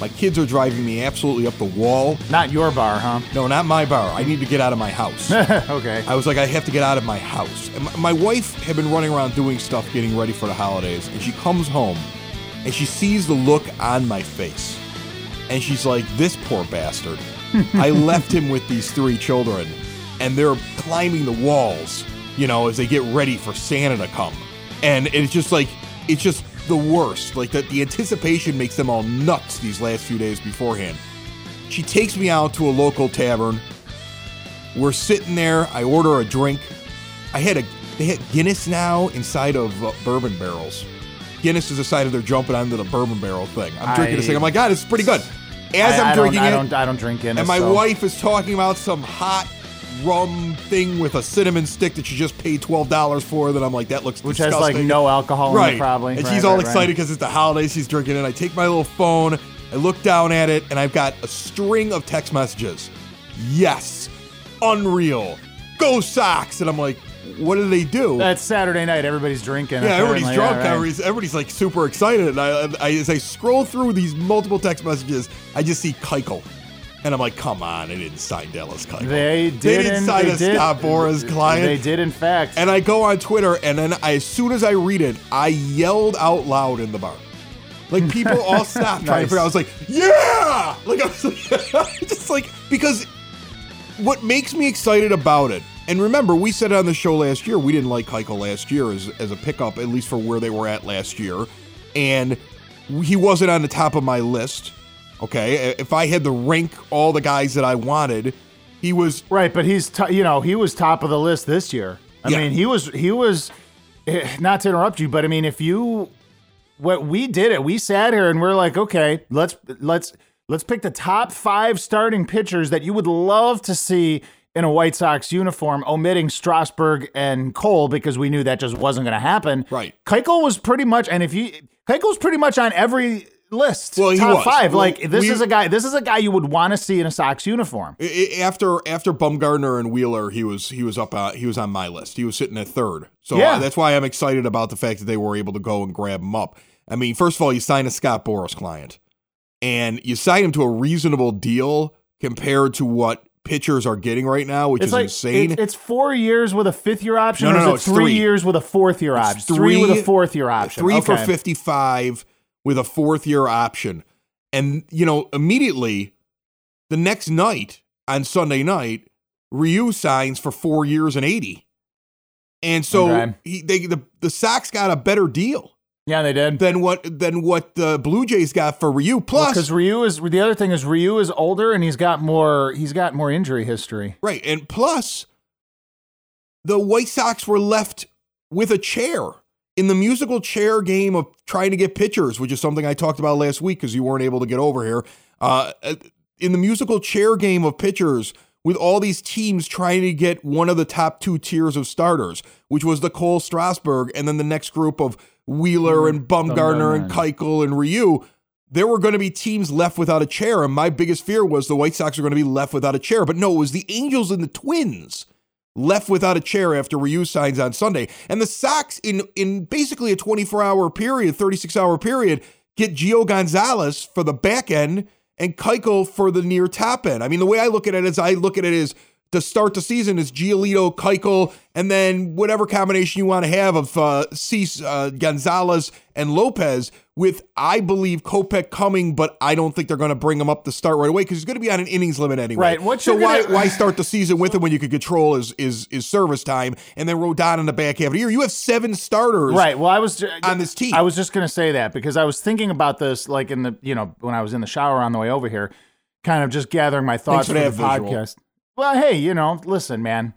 My kids are driving me absolutely up the wall. Not your bar, huh? No, not my bar. I need to get out of my house. okay. I was like, I have to get out of my house. And my, my wife had been running around doing stuff, getting ready for the holidays, and she comes home and she sees the look on my face. And she's like, This poor bastard. I left him with these three children, and they're climbing the walls, you know, as they get ready for Santa to come. And it's just like, it's just the worst. Like, the, the anticipation makes them all nuts these last few days beforehand. She takes me out to a local tavern. We're sitting there. I order a drink. I had a they had Guinness now inside of uh, bourbon barrels. Guinness has decided they're jumping onto the bourbon barrel thing. I'm drinking this I- thing. I'm like, God, it's pretty good. As I, am I drinking I it, don't, I don't drink Guinness. and my so- wife is talking about some hot rum thing with a cinnamon stick that you just paid twelve dollars for. That I'm like, that looks which has like no alcohol in right. it, probably. And Right, she's all right, right. excited because it's the holidays. She's drinking it. I take my little phone. I look down at it, and I've got a string of text messages. Yes, unreal. Go Sox! And I'm like, what do they do? That's Saturday night. Everybody's drinking. Yeah, everybody's drunk. Yeah, right. Everybody's, everybody's like super excited. And I, I, as I scroll through these multiple text messages, I just see Keuchel. And I'm like, come on, they didn't sign Dallas Keuchel. They did They did. didn't sign they a did, Scott Boras client. They did, in fact. And I go on Twitter, and then I, as soon as I read it, I yelled out loud in the bar. Like people all stopped trying to figure out. I was like, yeah! Like I was like, just like because what makes me excited about it, and remember, we said it on the show last year, we didn't like Keuchel last year as, as a pickup, at least for where they were at last year. And he wasn't on the top of my list. Okay. If I had to rank all the guys that I wanted, he was right, but he's to, you know he was top of the list this year. I Yeah. mean, he was he was. eh, Not to interrupt you, but I mean, if you what we did it, we sat here and we're like, okay, let's let's let's pick the top five starting pitchers that you would love to see in a White Sox uniform, omitting Strasburg and Cole because we knew that just wasn't going to happen. Right. Keuchel was pretty much, and if you Keuchel was pretty much on every list. Well, top five. Well, like this we- is a guy. This is a guy you would want to see in a Sox uniform. After after Bumgarner and Wheeler, he was he was up uh, he was on my list. He was sitting at third, so uh, Yeah. that's why I'm excited about the fact that they were able to go and grab him up. I mean, first of all, you sign a Scott Boras client, and you sign him to a reasonable deal compared to what pitchers are getting right now, which It's is like insane. it- it's four years with a fifth year option. No, no, or is no, it's three, three. years with a fourth year option. It's Three, with a three- fourth year option. Three for 55 with a fourth year option. And, you know, immediately the next night on Sunday night, Ryu signs for four years and 80. And so Okay. he, they, the, the Sox got a better deal Yeah, they did. than what than what the Blue Jays got for Ryu. Plus, Because Ryu is the other thing is Ryu is older and he's got more he's got more injury history. right, and plus, the White Sox were left with a chair in the musical chair game of trying to get pitchers, which is something I talked about last week because you weren't able to get over here. Uh, in the musical chair game of pitchers, with all these teams trying to get one of the top two tiers of starters, which was the Cole Strasburg, and then the next group of Wheeler and Bumgarner and Keuchel and Ryu. There were going to be teams left without a chair, and my biggest fear was the White Sox are going to be left without a chair. But no, it was the Angels and the Twins left without a chair after Ryu signs on Sunday. And the Sox, in in basically a 24 hour period, 36 hour period, get Gio Gonzalez for the back end and Keuchel for the near top end. I mean, the way I look at it is I look at it as to start the season is Giolito, Keuchel, and then whatever combination you want to have of uh, Cease, uh, Gonzalez, and Lopez. With I believe Kopech coming, but I don't think they're going to bring him up to start right away because he's going to be on an innings limit anyway. Right, what so why gonna- why start the season with him when you could control his is is service time and then Rodon in the back half of the year? You have seven starters. Right. Well, I was on this team. I was just going to say that because I was thinking about this like in the you know when I was in the shower on the way over here, kind of just gathering my thoughts for for, that the visual. podcast. Well, hey, you know, listen, man,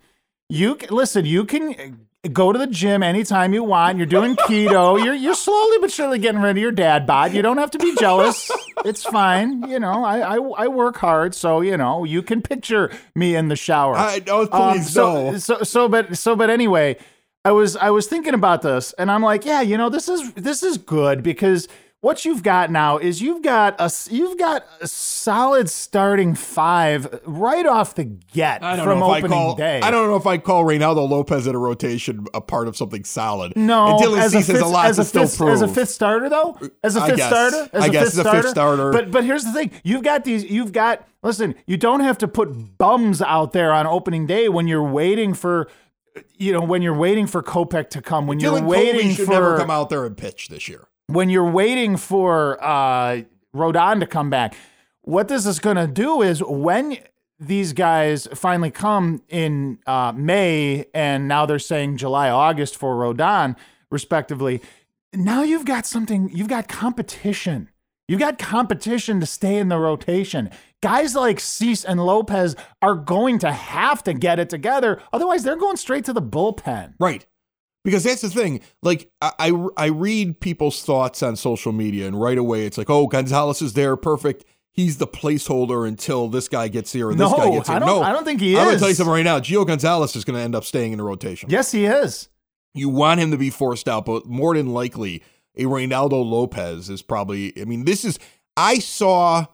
you c- listen. You can go to the gym anytime you want. You're doing keto. You're you're slowly but surely getting rid of your dad bod. You don't have to be jealous. It's fine. You know, I I, I work hard, so you know you can picture me in the shower. I oh, Um, please so, no. so so but so but anyway, I was I was thinking about this and I'm like, yeah, you know, this is this is good because what you've got now is you've got a you've got a solid starting five right off the get from opening call. day. I don't know if I call Reynaldo Lopez in a rotation a part of something solid. No, and Dylan as a Cease has fifth, a lot as a still fifth, as a fifth starter though, uh, as a fifth guess. starter, as I a guess fifth as a fifth starter. But but here's the thing: you've got these, you've got. Listen, you don't have to put bums out there on opening day when you're waiting for, you know, when you're waiting for Kopech to come. When you're waiting Covey should for never come out there and pitch this year. When you're waiting for uh, Rodon to come back, what this is going to do is when these guys finally come in uh, May, and now they're saying July, August for Rodon, respectively. Now you've got something. You've got competition. You've got competition to stay in the rotation. Guys like Cease and Lopez are going to have to get it together. Otherwise, they're going straight to the bullpen. Right. Because that's the thing. Like I, I, I read people's thoughts on social media, and right away it's like, oh, Gonzalez is there, perfect. He's the placeholder until this guy gets here and this No, guy gets here. I don't- no, I don't think he is. I'm gonna tell you something right now. Gio Gonzalez is going to end up staying in the rotation. Yes, he is. You want him to be forced out, but more than likely, a Reynaldo Lopez is probably. I mean, this is. I saw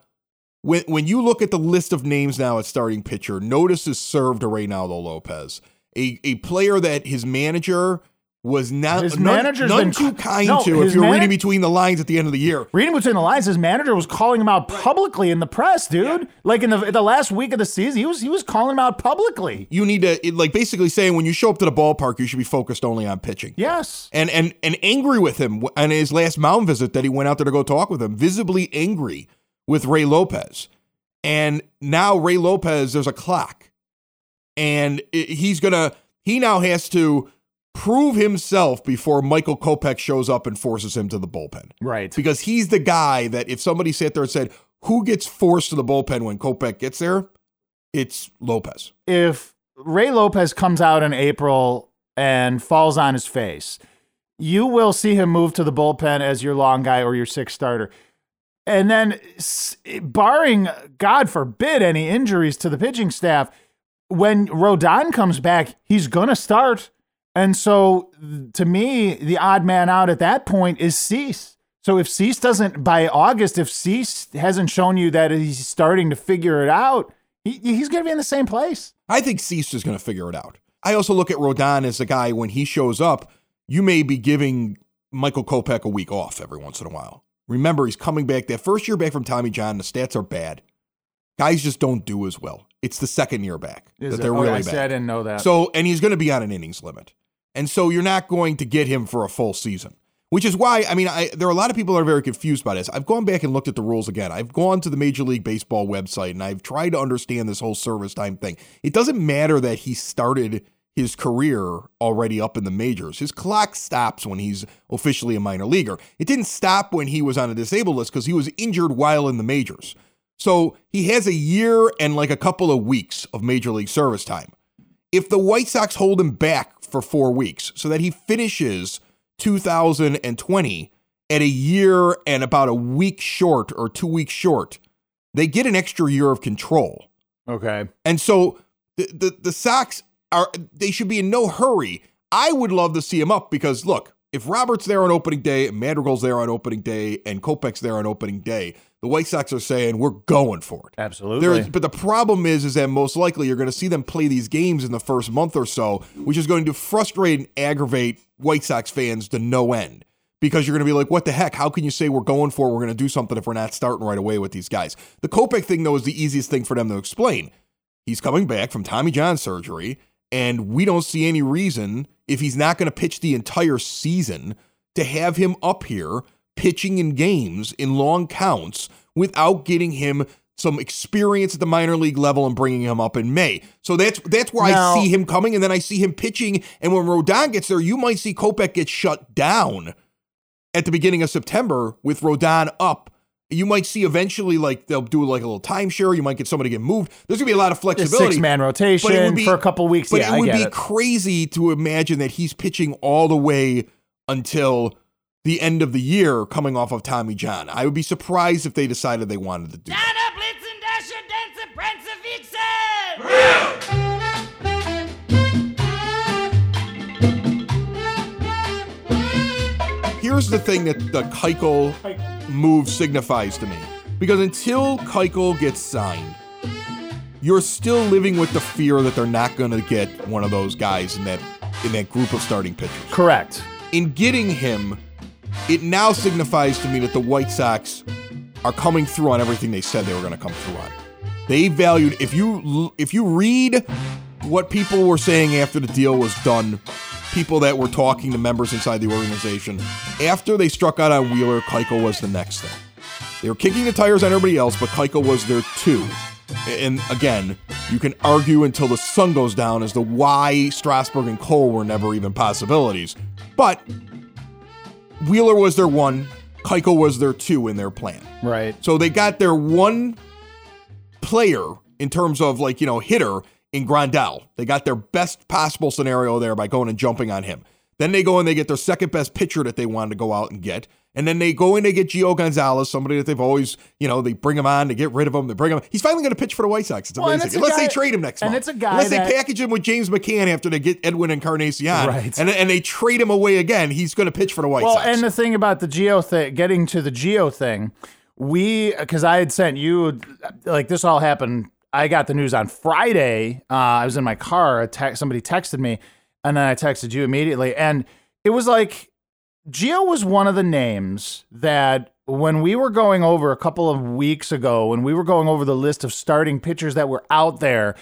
when when you look at the list of names now at starting pitcher, notice is served to Reynaldo Lopez, a a player that his manager was not His none, manager's none too kind no, to. If you're reading between the lines at the end of the year, Reading between the lines, his manager was calling him out publicly in the press, dude. Like in the the last week of the season, he was he was calling him out publicly. you need to it, like basically saying when you show up to the ballpark, you should be focused only on pitching. Yes. and and and angry with him on his last mound visit that he went out there to go talk with him, visibly angry with Ray Lopez. And now Ray Lopez, there's a clock, and he's gonna he now has to prove himself before Michael Kopech shows up and forces him to the bullpen Right. because he's the guy that if somebody sat there and said who gets forced to the bullpen when Kopech gets there, it's Lopez. If Ray Lopez comes out in April and falls on his face, you will see him move to the bullpen as your long guy or your sixth starter. And then, barring God forbid any injuries to the pitching staff, when Rodon comes back, he's going to start. And so, to me, the odd man out at that point is Cease. So if Cease doesn't by August, if Cease hasn't shown you that he's starting to figure it out, he, he's going to be in the same place. I think Cease is going to figure it out. I also look at Rodon as a guy when he shows up, you may be giving Michael Kopech a week off every once in a while. Remember, he's coming back. That first year back from Tommy John, the stats are bad. Guys just don't do as well. It's the second year back Is that it? they're Oh, really I, see, I bad. didn't know that. So, and he's going to be on an innings limit. And so you're not going to get him for a full season, which is why, I mean, I, there are a lot of people that are very confused by this. I've gone back and looked at the rules again. I've gone to the Major League Baseball website and I've tried to understand this whole service time thing. It doesn't matter that he started his career already up in the majors. His clock stops when he's officially a minor leaguer. It didn't stop when he was on a disabled list because he was injured while in the majors. So he has a year and like a couple of weeks of major league service time if the White Sox hold him back for four weeks so that he finishes 2020 at a year and about a week short or two weeks short, they get an extra year of control. okay. And so the, the, the Sox are, they should be in no hurry. I would love to see him up because look, if Robert's there on opening day, Madrigal's there on opening day, and Kopech's there on opening day, the White Sox are saying we're going for it. Absolutely. Is, but the problem is, is that most likely you're going to see them play these games in the first month or so, which is going to frustrate and aggravate White Sox fans to no end. Because you're going to be like, what the heck? How can you say we're going for it? We're going to do something if we're not starting right away with these guys? The Kopech thing, though, is the easiest thing for them to explain. He's coming back from Tommy John surgery, and we don't see any reason, if he's not going to pitch the entire season, to have him up here pitching in games in long counts without getting him some experience at the minor league level and bringing him up in May. So that's that's where Now- I see him coming, and then I see him pitching. And when Rodon gets there, you might see Kopech get shut down at the beginning of September with Rodon up You might see eventually, like they'll do like a little timeshare. You might get somebody to get moved. There's gonna be a lot of flexibility. Six man rotation be- for a couple weeks. But yeah, it would I get be it. crazy to imagine that he's pitching all the way until the end of the year coming off of Tommy John. I would be surprised if they decided they wanted to do that. Blitzen, Dasher, Dancer, Prancer, Vixen! Here's the thing that the Keuchel move signifies to me. Because until Keuchel gets signed, you're still living with the fear that they're not going to get one of those guys in that in that group of starting pitchers. Correct. In getting him, it now signifies to me that the White Sox are coming through on everything they said they were going to come through on. They valued if you if you read what people were saying after the deal was done, people that were talking to members inside the organization, after they struck out on Wheeler, Keuchel was the next thing. They were kicking the tires on everybody else, but Keuchel was there too. And again, you can argue until the sun goes down as to why Strasburg and Cole were never even possibilities. But Wheeler was their one, Keuchel was their two in their plan. Right. So they got their one player in terms of like, you know, hitter in Grandal. They got their best possible scenario there by going and jumping on him. Then they go and they get their second best pitcher that they wanted to go out and get. And then they go and they get Gio Gonzalez, somebody that they've always, you know, they bring him on to get rid of him. They bring him. He's finally going to pitch for the White Sox. It's amazing. a Unless they trade him next and month. it's a guy Unless that- they package him with James McCann after they get Edwin Encarnacion. Right. And, and they trade him away again. He's going to pitch for the White Well, Sox. Well, and the thing about the Gio thing, getting to the Gio thing, we because I had sent you like this all happened. I got the news on Friday. Uh, I was in my car. Te- somebody texted me, and then I texted you immediately, and it was like Gio was one of the names that when we were going over a couple of weeks ago, when we were going over the list of starting pitchers that were out there,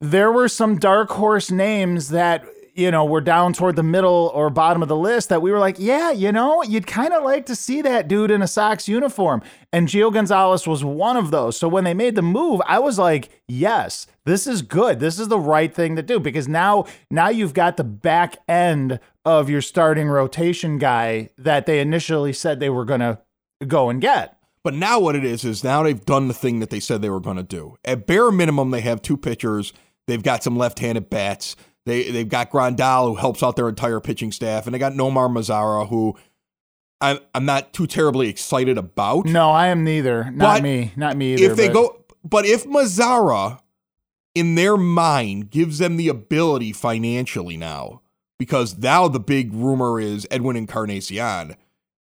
there were some dark horse names that you know were down toward the middle or bottom of the list that we were like, yeah, you know, you'd kind of like to see that dude in a Sox uniform. And Gio Gonzalez was one of those. So when they made the move, I was like, yes, this is good. This is the right thing to do because now now you've got the back end of your starting rotation guy that they initially said they were going to go and get. But now what it is is now they've done the thing that they said they were going to do. At bare minimum, they have two pitchers. They've got some left-handed bats. They they've got Grandal who helps out their entire pitching staff, and they got Nomar Mazara who I'm I'm not too terribly excited about. No, I am neither. Not But me. Not me either. if they but- go, but if Mazzara, in their mind, gives them the ability financially now, because now the big rumor is Edwin Encarnacion,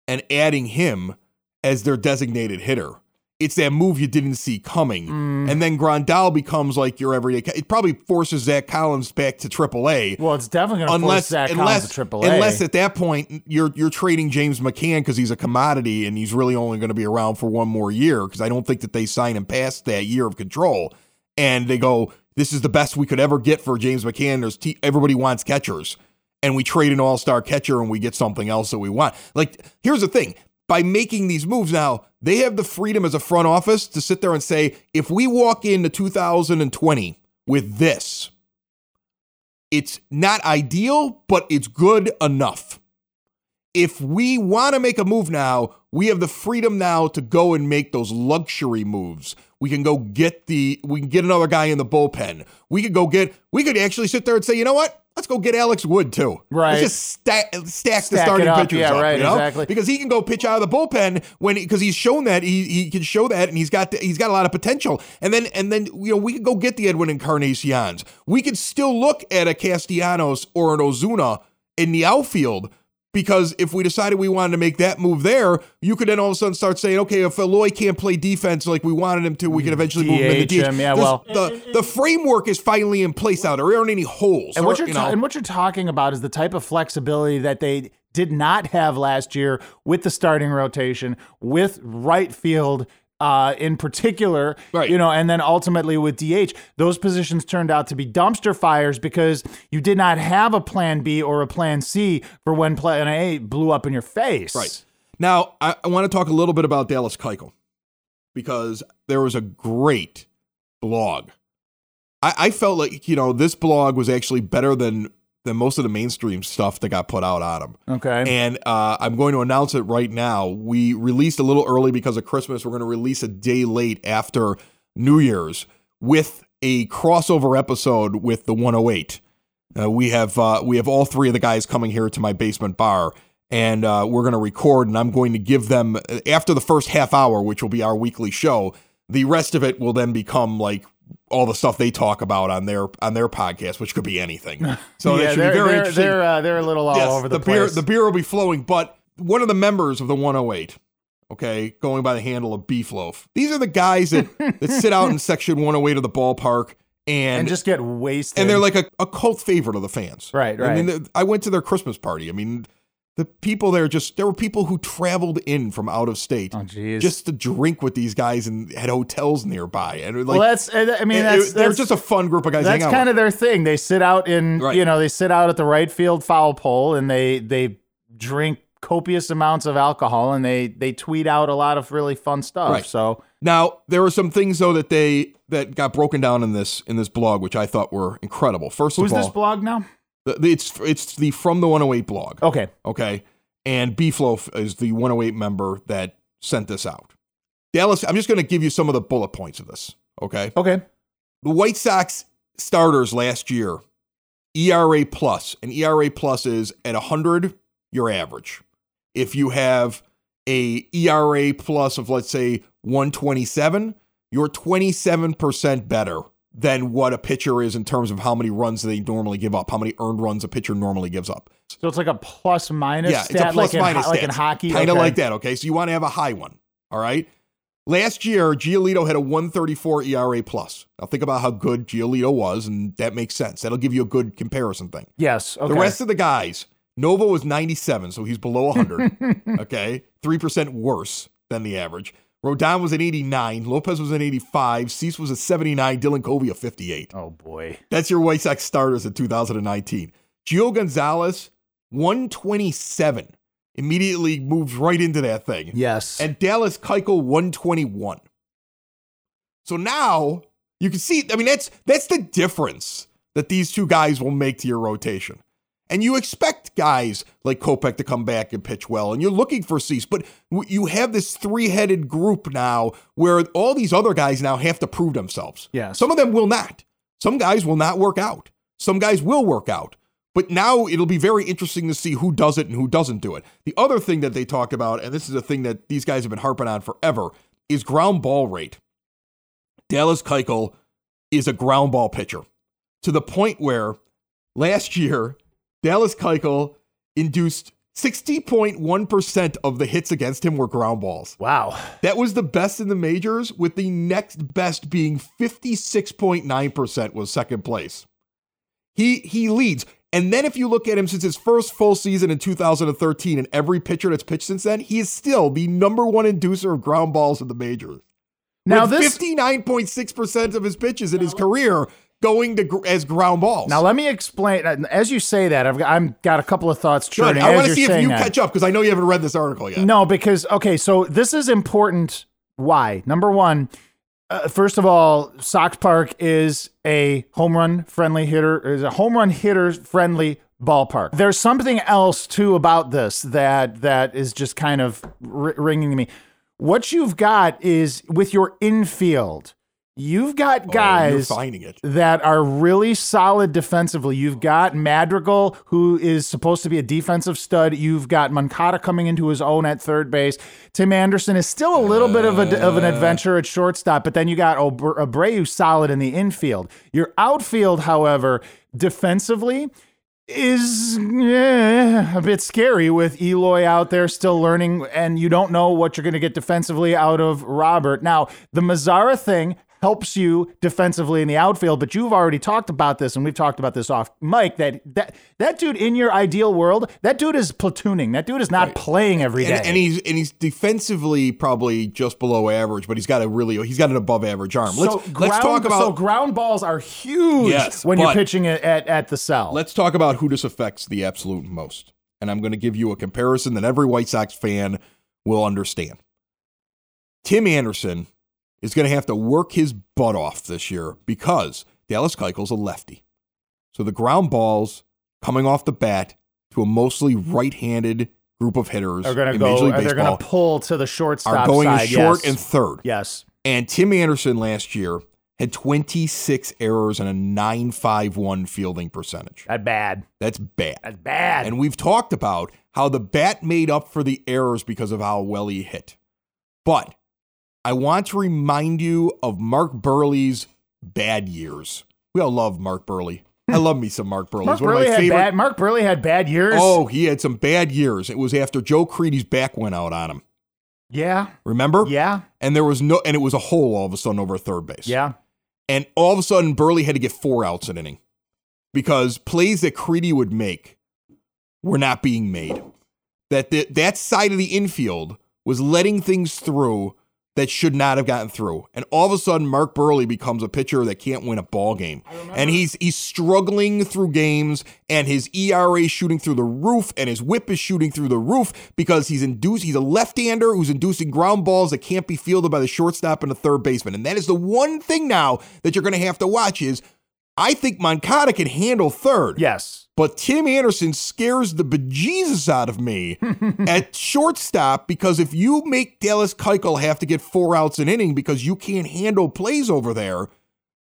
and adding him as their designated hitter. It's that move you didn't see coming. Mm. And then Grandal becomes like your everyday. It probably forces Zack Collins back to AAA. Well, it's definitely going to force Unless, Zack unless, Collins to AAA. unless at that point you're you're trading James McCann because he's a commodity and he's really only going to be around for one more year because I don't think that they sign him past that year of control and they go this is the best we could ever get for James McCann. There's t- everybody wants catchers and we trade an all star catcher and we get something else that we want. Like here's the thing: by making these moves now, they have the freedom as a front office to sit there and say, if we walk into 2020 with this, it's not ideal, but it's good enough. If we want to make a move now, we have the freedom now to go and make those luxury moves. We can go get the we can get another guy in the bullpen. We could go get we could actually sit there and say, you know what? Let's go get Alex Wood too. Right. Let's just stack stack, the Stack it starting up. pitchers Yeah, up. right, you know? exactly. Because he can go pitch out of the bullpen when because he's shown that he he can show that and he's got the, he's got a lot of potential. And then and then you know we could go get the Edwin Encarnacions. We could still look at a Castellanos or an Ozuna in the outfield. Because if we decided we wanted to make that move there, you could then all of a sudden start saying, okay, if Eloy can't play defense like we wanted him to, we could eventually move him into DH DH. him, yeah, well- the the framework is finally in place now. There aren't any holes. And Or, what you're you know, and what you're talking about is the type of flexibility that they did not have last year with the starting rotation, with right field uh, in particular, Right. you know, and then ultimately with DH, those positions turned out to be dumpster fires because you did not have a plan B or a plan C for when plan A blew up in your face. Right. Now, I, I want to talk a little bit about Dallas Keuchel because there was a great blog. I, I felt like, you know, this blog was actually better than than most of the mainstream stuff that got put out on them. Okay. And uh, I'm going to announce it right now. We released a little early because of Christmas. We're going to release a day late after New Year's with a crossover episode with the 108. Uh, we have uh, we have all three of the guys coming here to my basement bar, and uh, we're going to record. And I'm going to give them after the first half hour, which will be our weekly show. The rest of it will then become like all the stuff they talk about on their on their podcast, which could be anything. So yeah, should they're, be very they're, interesting. they're, uh, they're a little all Yes, over the, the beer the beer will be flowing, but one of the members of the 108, okay, going by the handle of Beef Loaf. These are the guys that that sit out in section 108 of the ballpark and and just get wasted. and they're like a, a cult favorite of the fans. Right, I mean, right. I went to their Christmas party. I mean, the people there just there were people who traveled in from out of state oh, just to drink with these guys and had hotels nearby. And like, well, that's. I mean, that's. they're just a fun group of guys. that's kind with. of their thing. They sit out in, Right. you know, they sit out at the right field foul pole and they they drink copious amounts of alcohol and they they tweet out a lot of really fun stuff. Right. So Now there were some things though that they that got broken down in this in this blog, which I thought were incredible. First who's of all, Who's this blog now? It's it's the from the 108 blog, Okay. okay, and Beefloaf is the 108 member that sent this out. Dallas, I'm just going to give you some of the bullet points of this, okay. Okay. The White Sox starters last year, ERA plus, and ERA plus is at 100, your average. If you have a ERA plus of let's say 127, you're 27% better than what a pitcher is in terms of how many runs they normally give up, how many earned runs a pitcher normally gives up. So it's like a plus minus yeah, stat, it's a plus like, in, minus ho- like in hockey. Kind of Okay. like that, okay? So you want to have a high one, all right? Last year, Giolito had a 134 ERA plus. Now think about how good Giolito was, and that makes sense. That'll give you a good comparison thing. Yes. Okay. The rest of the guys, Nova was 97, so he's below 100. okay, three percent worse than the average. Rodon was at 89, Lopez was at 85, Cease was at 79, Dylan Covey at 58. oh boy. That's your White Sox starters in 2019. Gio Gonzalez, 127. Immediately moves right into that thing. Yes. And Dallas Keuchel, 121. So now you can see, I mean, that's that's the difference that these two guys will make to your rotation. And you expect guys like Kopech to come back and pitch well, and you're looking for Cease, but you have this three-headed group now where all these other guys now have to prove themselves. Yes. Some of them will not. Some guys will not work out. Some guys will work out. But now it'll be very interesting to see who does it and who doesn't do it. The other thing that they talk about, and this is a thing that these guys have been harping on forever, is ground ball rate. Dallas Keuchel is a ground ball pitcher to the point where last year Dallas Keuchel induced 60.1% of the hits against him were ground balls. wow. That was the best in the majors, with the next best being 56.9% was second place. He he leads. And then if you look at him since his first full season in 2013 and every pitcher that's pitched since then, he is still the number one inducer of ground balls in the majors. Now With this 59.6% of his pitches in his career going to as ground balls. Now let me explain. uh, As you say that, I've got, I'm got a couple of thoughts. Churning I want to see if you that. catch up because I know you haven't read this article yet. No, because okay, so this is important. Why? Number one, uh, first of all, Sox Park is a home run friendly hitter. Is a home run hitter friendly ballpark. There's something else too about this that that is just kind of r- ringing to me. What you've got is with your infield. You've got Oh, guys it. that are really solid defensively. You've got Madrigal, who is supposed to be a defensive stud. You've got Moncada coming into his own at third base. Tim Anderson is still a little bit of, a, of an adventure at shortstop, but then you got Abreu solid in the infield. Your outfield, however, defensively, is eh, a bit scary with Eloy out there still learning, and you don't know what you're going to get defensively out of Robert. Now, the Mazara thing helps you defensively in the outfield, but you've already talked about this, and we've talked about this off mic. That that that dude in your ideal world, that dude is platooning. That dude is not playing every day. And, and he's and he's defensively probably just below average, but he's got a really he's got an above average arm. Let's so let's ground, talk about so ground balls are huge Yes, when you're pitching it at, at the cell. let's talk about who this affects the absolute most. And I'm going to give you a comparison that every White Sox fan will understand. Tim Anderson is going to have to work his butt off this year because Dallas Keuchel's a lefty. So the ground balls coming off the bat to a mostly right-handed group of hitters Are going to go. Major League Are they going to pull to the shortstop are going side? short yes. and third. yes. And Tim Anderson last year had 26 errors and a 951 fielding percentage. That's bad. That's bad. That's bad. And we've talked about how the bat made up for the errors because of how well he hit. But I want to remind you of Mark Buehrle's bad years. We all love Mark Buehrle. I love me some Mark Buehrle. Mark one Buehrle of my had favorite. bad. Mark Buehrle had bad years. Oh, he had some bad years. It was after Joe Crede's back went out on him. yeah, Remember? yeah, And there was no, and it was a hole all of a sudden over third base. yeah. And all of a sudden, Buehrle had to get four outs an inning because plays that Crede would make were not being made. That the, that side of the infield was letting things through that should not have gotten through. And all of a sudden, Mark Buehrle becomes a pitcher that can't win a ball game. And he's he's struggling through games, and his ERA is shooting through the roof, and his whip is shooting through the roof because he's induced. He's a left-hander who's inducing ground balls that can't be fielded by the shortstop and the third baseman. And that is the one thing now that you're going to have to watch is. I think Moncada can handle third. Yes. But Tim Anderson scares the bejesus out of me at shortstop because if you make Dallas Keuchel have to get four outs an inning because you can't handle plays over there,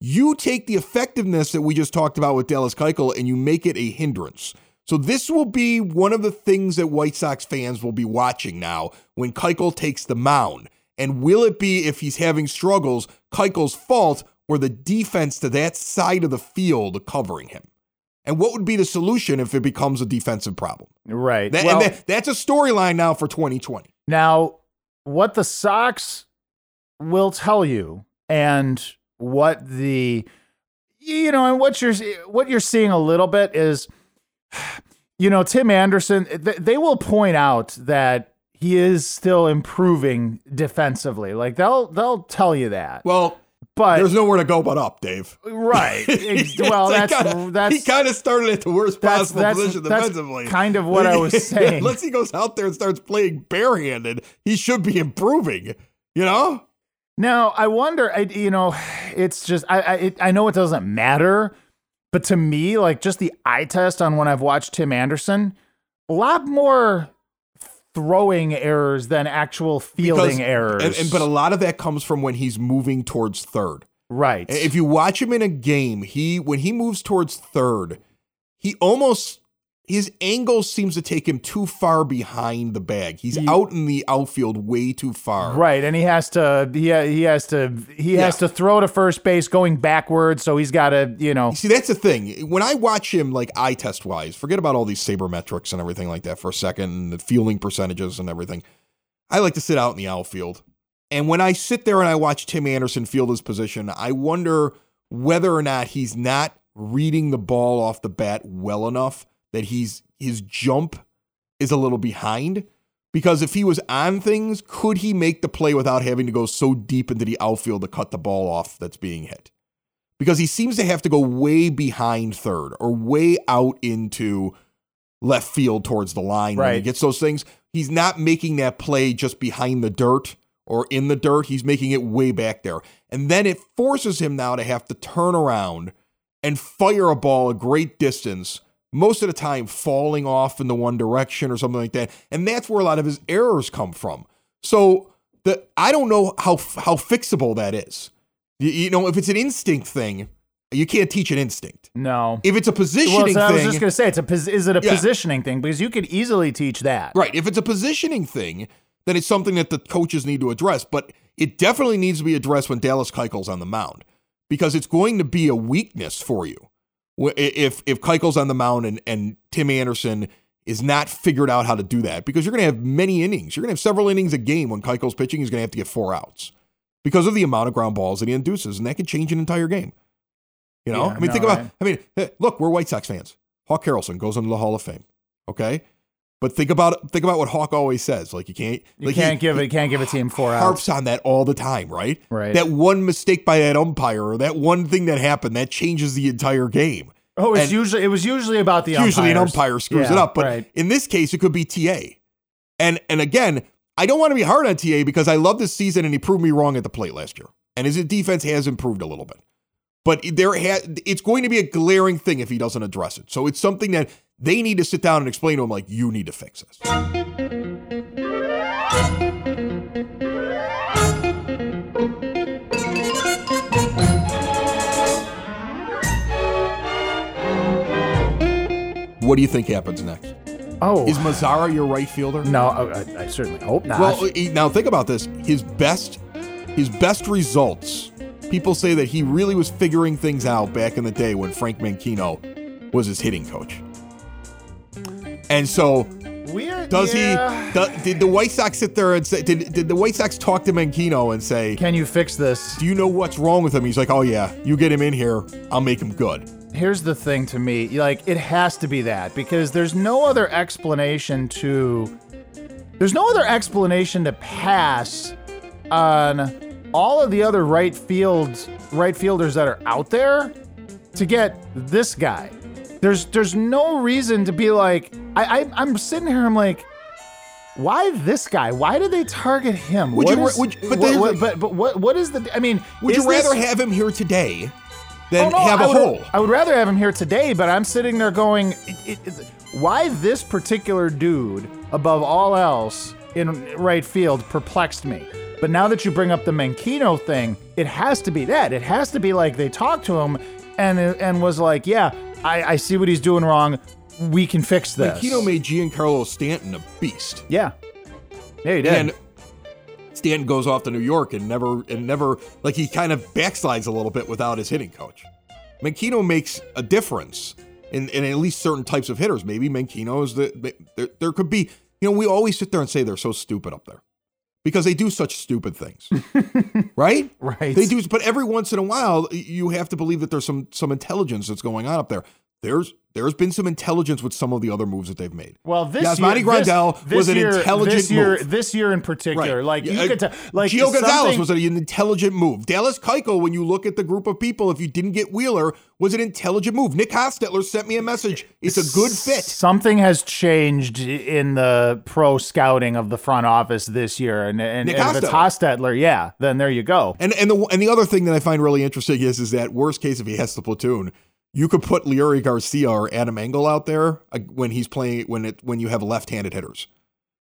you take the effectiveness that we just talked about with Dallas Keuchel and you make it a hindrance. So this will be one of the things that White Sox fans will be watching now when Keuchel takes the mound. And will it be if he's having struggles Keuchel's fault or the defense to that side of the field covering him? And what would be the solution if it becomes a defensive problem? Right. That, well, and that, that's a storyline now for 2020. now, what the Sox will tell you, and what the you know, and what you're what you're seeing a little bit is, you know, Tim Anderson. th- They will point out that he is still improving defensively. Like they'll they'll tell you that. Well, but there's nowhere to go but up, Dave. right. Well, that's kinda- that's he kind of started at the worst that's- possible that's- position that's defensively. kind of what I was saying. Unless he goes out there and starts playing barehanded, he should be improving. You know? Now, I wonder, I, you know, it's just, I, I, it, I know it doesn't matter, but to me, like just the eye test on when I've watched Tim Anderson, a lot more throwing errors than actual fielding Because- errors. And, and but a lot of that comes from when he's moving towards third. right. If you watch him in a game, he when he moves towards third, he almost his angle seems to take him too far behind the bag. He's Ye- out in the outfield way too far. Right, and he has to he he has to he has to throw to first base going backwards, so he's got to you know See, that's the thing. When I watch him, like eye test wise, forget about all these sabermetrics and everything like that for a second, and the fielding percentages and everything. I like to sit out in the outfield. And when I sit there and I watch Tim Anderson field his position, I wonder whether or not he's not reading the ball off the bat well enough that he's his jump is a little behind. Because if he was on things, could he make the play without having to go so deep into the outfield to cut the ball off that's being hit? because he seems to have to go way behind third or way out into left field towards the line when he gets those things. He's not making that play just behind the dirt or in the dirt. He's making it way back there. And then it forces him now to have to turn around and fire a ball a great distance, most of the time falling off in the one direction or something like that. And that's where a lot of his errors come from. So the I don't know how how fixable that is. You, you know, if it's an instinct thing, you can't teach an instinct. no. If it's a Well, positioning so I was thing, just gonna say, it's a is it a Yeah. positioning thing? Because you could easily teach that. right? If it's a positioning thing, then it's something that the coaches need to address. But it definitely needs to be addressed when Dallas Keuchel's on the mound because it's going to be a weakness for you if if Keuchel's on the mound and and Tim Anderson is not figured out how to do that because you're going to have many innings. You're going to have several innings a game when Keuchel's pitching. He's going to have to get four outs because of the amount of ground balls that he induces, and that could change an entire game. You know, Yeah, I mean, no, think about. right. I mean, look, we're White Sox fans. Hawk Harrelson goes into the Hall of Fame. Okay, but think about think about what Hawk always says. Like you can't You like can't he, give it. Can't give a team four harps outs. on that all the time, right? Right. That one mistake by that umpire or that one thing that happened that changes the entire game. Oh, it's and- usually it was usually about the Usually an umpire screws it up, but right. in this case, it could be TA. And and again, I don't want to be hard on TA because I love this season and he proved me wrong at the plate last year. And his defense has improved a little bit. But there ha- it's going to be a glaring thing if he doesn't address it. So it's something that they need to sit down and explain to him, like, you need to fix this. What do you think happens next? Oh, Is Mazara your right fielder? no, I, I certainly hope not. Well, he- now think about this. His best, his best results. People say that he really was figuring things out back in the day when Frank Menechino was his hitting coach. And so, Weird. does yeah. he? do- did the White Sox sit there and say? Did did the White Sox talk to Menechino and say, Can you fix this? "Do you know what's wrong with him?" He's like, "Oh yeah, you get him in here, I'll make him good." Here's the thing to me, like it has to be that because there's no other explanation to there's no other explanation to pass on all of the other right field right fielders that are out there to get this guy. There's there's no reason to be like I, I I'm sitting here I'm like why this guy? Why did they target him? Would What you is- would you- but what- what- a- but but what what is the I mean Would you rather this- have him here today than Oh, no, have a I would, hole? I would rather have him here today, but I'm sitting there going, it, it, it- why this particular dude above all else in right field perplexed me. But now that you bring up the Menechino thing, it has to be that. It has to be like they talked to him and and was like, yeah, I, I see what he's doing wrong. We can fix this. Menechino made Giancarlo Stanton a beast. yeah, yeah, he did. And Stanton goes off to New York and never and never like he kind of backslides a little bit without his hitting coach. Menechino makes a difference in, in at least certain types of hitters. Maybe Menechino is the there, there could be you know we always sit there and say they're so stupid up there because they do such stupid things, right? Right. They do, but every once in a while you have to believe that there's some some intelligence that's going on up there. There's there's been some intelligence with some of the other moves that they've made. Well, this Yasmani year, Grandal this, was this an year, intelligent this year, move. This year in particular, like you Uh, could tell, like Gio Gonzalez was an intelligent move. Dallas Keuchel, when you look at the group of people, if you didn't get Wheeler, was an intelligent move. Nick Hostetler sent me a message. It's a good fit. Something has changed in the pro scouting of the front office this year, and, and, Nick and if it's Hostetler, yeah, then there you go. And and the and the other thing that I find really interesting is is that worst case if he has the platoon, you could put Leury Garcia or Adam Engel out there uh, when he's playing when it when you have left-handed hitters,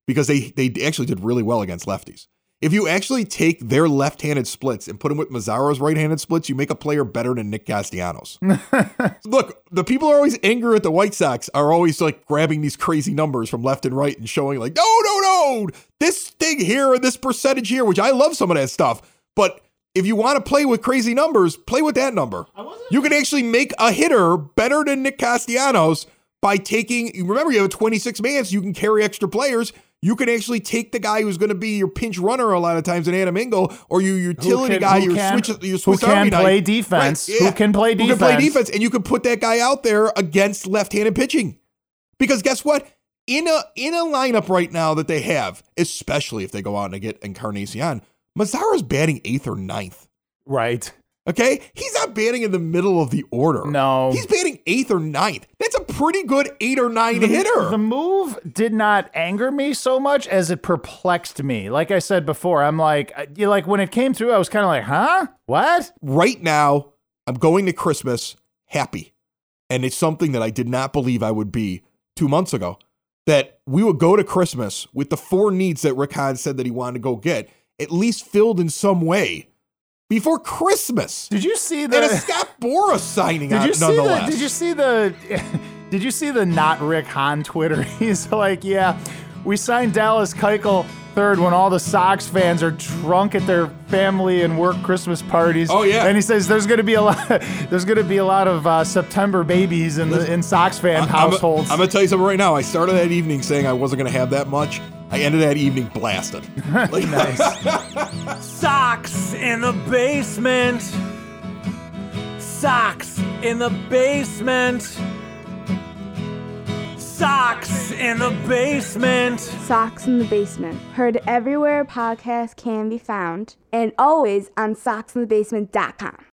because they they actually did really well against lefties. If you actually take their left-handed splits and put them with Mazara's right-handed splits, you make a player better than Nick Castellanos. Look, the people are always angry at the White Sox are always like grabbing these crazy numbers from left and right and showing like, no, no, no, this thing here and this percentage here, which I love some of that stuff. But if you want to play with crazy numbers, play with that number. You can actually make a hitter better than Nick Castellanos by taking. Remember, you have 26 man, so you can carry extra players. You can actually take the guy who's going to be your pinch runner a lot of times in Adam Engel, or your utility can- guy, who your can- switch, your who can Army play knife. defense, who can play Who can play defense. defense, and you can put that guy out there against left-handed pitching. Because guess what? In a in a lineup right now that they have, especially if they go out and get Encarnacion, Mazara's batting eighth or ninth. Right. Okay, he's not batting in the middle of the order. No. he's batting eighth or ninth. That's a pretty good eight or nine hitter. The move did not anger me so much as it perplexed me. Like I said before, I'm like, uh, you like when it came through, I was kind of like, huh? What? right now, I'm going to Christmas happy. And it's something that I did not believe I would be two months ago. That we would go to Christmas with the four needs that Rick Hahn said that he wanted to go get, at least filled in some way before Christmas. Did you see And a the? Scott Boras signing Did on, you see the? Did you see the? Did you see the not Rick Hahn Twitter? He's like, yeah, we signed Dallas Keuchel third when all the Sox fans are drunk at their family and work Christmas parties. Oh, yeah. and he says there's going to be a lot. There's going to be a lot of uh, September babies in the in Sox fan households. I'm, gonna tell you something right now. I started that evening saying I wasn't gonna have that much. I ended that evening blasted. Like, Sox in the basement. Sox in the basement. Sox in the basement. Sox in the Basement. Heard everywhere podcasts can be found and always on soxinthebasement.com.